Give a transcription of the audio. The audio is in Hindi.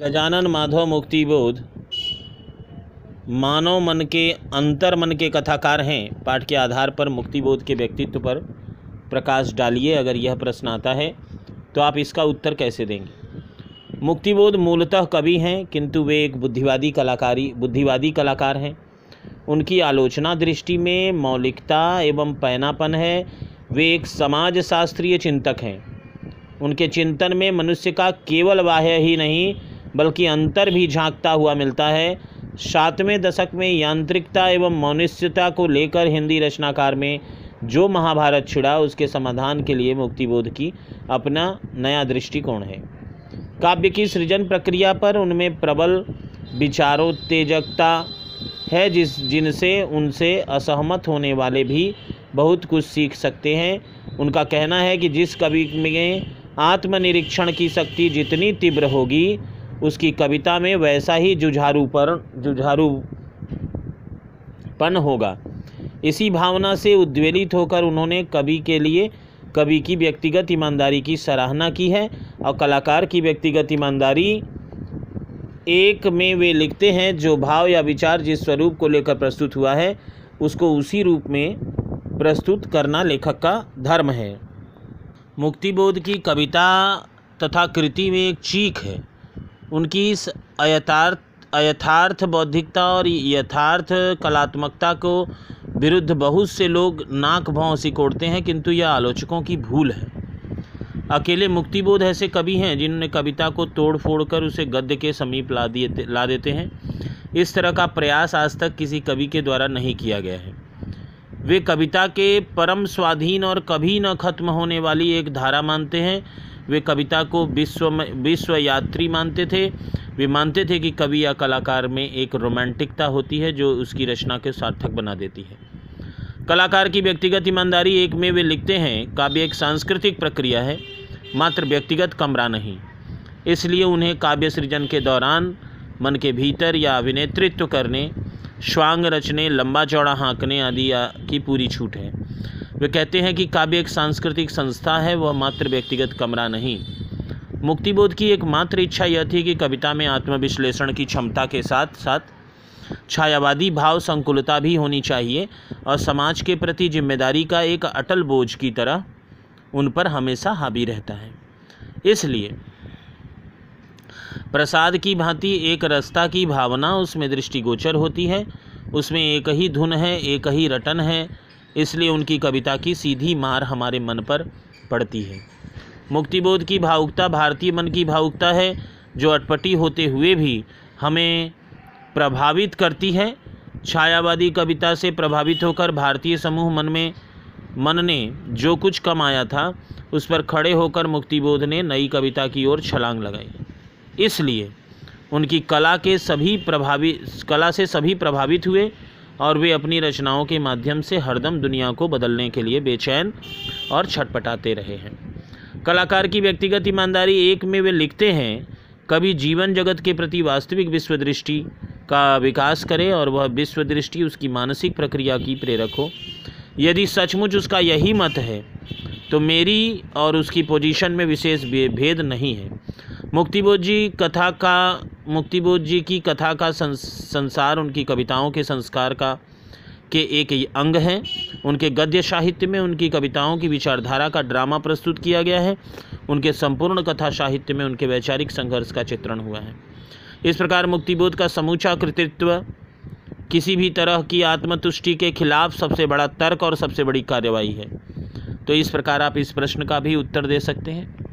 गजानन माधव मुक्तिबोध। मानव मन के, अंतर मन के कथाकार हैं। पाठ के आधार पर मुक्तिबोध के व्यक्तित्व पर प्रकाश डालिए, अगर यह प्रश्न आता है तो आप इसका उत्तर कैसे देंगे? मुक्तिबोध मूलतः कवि हैं, किंतु वे एक बुद्धिवादी कलाकारी, बुद्धिवादी कलाकार हैं। उनकी आलोचना दृष्टि में मौलिकता एवं पैनापन है। वे एक समाज शास्त्रीय चिंतक हैं। उनके चिंतन में मनुष्य का केवल बाह्य ही नहीं बल्कि अंतर भी झांकता हुआ मिलता है। सातवें दशक में यांत्रिकता एवं मनुष्यता को लेकर हिंदी रचनाकार में जो महाभारत छिड़ा, उसके समाधान के लिए मुक्तिबोध की अपना नया दृष्टिकोण है। काव्य की सृजन प्रक्रिया पर उनमें प्रबल विचारोत्तेजकता है, जिस, जिनसे उनसे असहमत होने वाले भी बहुत कुछ सीख सकते हैं। उनका कहना है कि जिस कवि में आत्मनिरीक्षण की शक्ति जितनी तीव्र होगी उसकी कविता में वैसा ही जुझारू पर जुझारूपन होगा। इसी भावना से उद्वेलित होकर उन्होंने कवि के लिए, कवि की व्यक्तिगत ईमानदारी की सराहना की है और कलाकार की व्यक्तिगत ईमानदारी एक में वे लिखते हैं, जो भाव या विचार जिस स्वरूप को लेकर प्रस्तुत हुआ है, उसको उसी रूप में प्रस्तुत करना लेखक का धर्म है। मुक्तिबोध की कविता तथा कृति में एक चीख है। उनकी इस अयथार्थ अयथार्थ बौद्धिकता और यथार्थ कलात्मकता को विरुद्ध बहुत से लोग नाक भाव सिकोड़ते हैं, किंतु यह आलोचकों की भूल है। अकेले मुक्तिबोध ऐसे कवि हैं, जिन्होंने कविता को तोड़ फोड़ कर उसे गद्य के समीप ला दिए, ला देते हैं। इस तरह का प्रयास आज तक किसी कवि के द्वारा नहीं किया गया है। वे कविता के परम स्वाधीन और कभी न खत्म होने वाली एक धारा मानते हैं वे कविता को विश्व विश्व यात्री मानते थे। वे मानते थे कि कवि या कलाकार में एक रोमांटिकता होती है जो उसकी रचना के सार्थक बना देती है। कलाकार की व्यक्तिगत ईमानदारी एक में वे लिखते हैं, काव्य एक सांस्कृतिक प्रक्रिया है, मात्र व्यक्तिगत कमरा नहीं। इसलिए उन्हें काव्य सृजन के दौरान मन के भीतर या अभिनेतृत्व करने, श्वांग रचने, लंबा चौड़ा हाँकने आदि की पूरी छूट है। वे कहते हैं कि काव्य एक सांस्कृतिक संस्था है, वह मात्र व्यक्तिगत कमरा नहीं। मुक्तिबोध की एकमात्र इच्छा यह थी कि कविता में आत्मविश्लेषण की क्षमता के साथ साथ छायावादी भाव संकुलता भी होनी चाहिए और समाज के प्रति ज़िम्मेदारी का एक अटल बोझ की तरह उन पर हमेशा हावी रहता है। इसलिए प्रसाद की भांति एक रस्ता की भावना, उसमें दृष्टिगोचर होती है, उसमें एक ही धुन है, एक ही रटन है इसलिए उनकी कविता की सीधी मार हमारे मन पर पड़ती है। मुक्तिबोध की भावुकता भारतीय मन की भावुकता है, जो अटपटी होते हुए भी हमें प्रभावित करती है। छायावादी कविता से प्रभावित होकर भारतीय समूह मन में, मन ने जो कुछ कमाया था, उस पर खड़े होकर मुक्तिबोध ने नई कविता की ओर छलांग लगाई। इसलिए उनकी कला के सभी प्रभावित कला से सभी प्रभावित हुए और वे अपनी रचनाओं के माध्यम से हरदम दुनिया को बदलने के लिए बेचैन और छटपटाते रहे हैं। कलाकार की व्यक्तिगत ईमानदारी एक में वे लिखते हैं, कभी जीवन जगत के प्रति वास्तविक विश्व दृष्टि का विकास करे और वह विश्व दृष्टि उसकी मानसिक प्रक्रिया की प्रेरक हो। यदि सचमुच उसका यही मत है तो मेरी और उसकी पोजीशन में विशेष भेद नहीं है। मुक्तिबोध जी, कथा का, मुक्तिबोध जी की कथा का संसार, उनकी कविताओं के संस्कार का, के एक अंग हैं। उनके गद्य साहित्य में उनकी कविताओं की विचारधारा का ड्रामा प्रस्तुत किया गया है। उनके संपूर्ण कथा साहित्य में उनके वैचारिक संघर्ष का चित्रण हुआ है। इस प्रकार मुक्तिबोध का समूचा कृतित्व, किसी भी तरह की आत्मतुष्टि के खिलाफ सबसे बड़ा तर्क और सबसे बड़ी कार्यवाही है। तो इस प्रकार आप इस प्रश्न का भी उत्तर दे सकते हैं।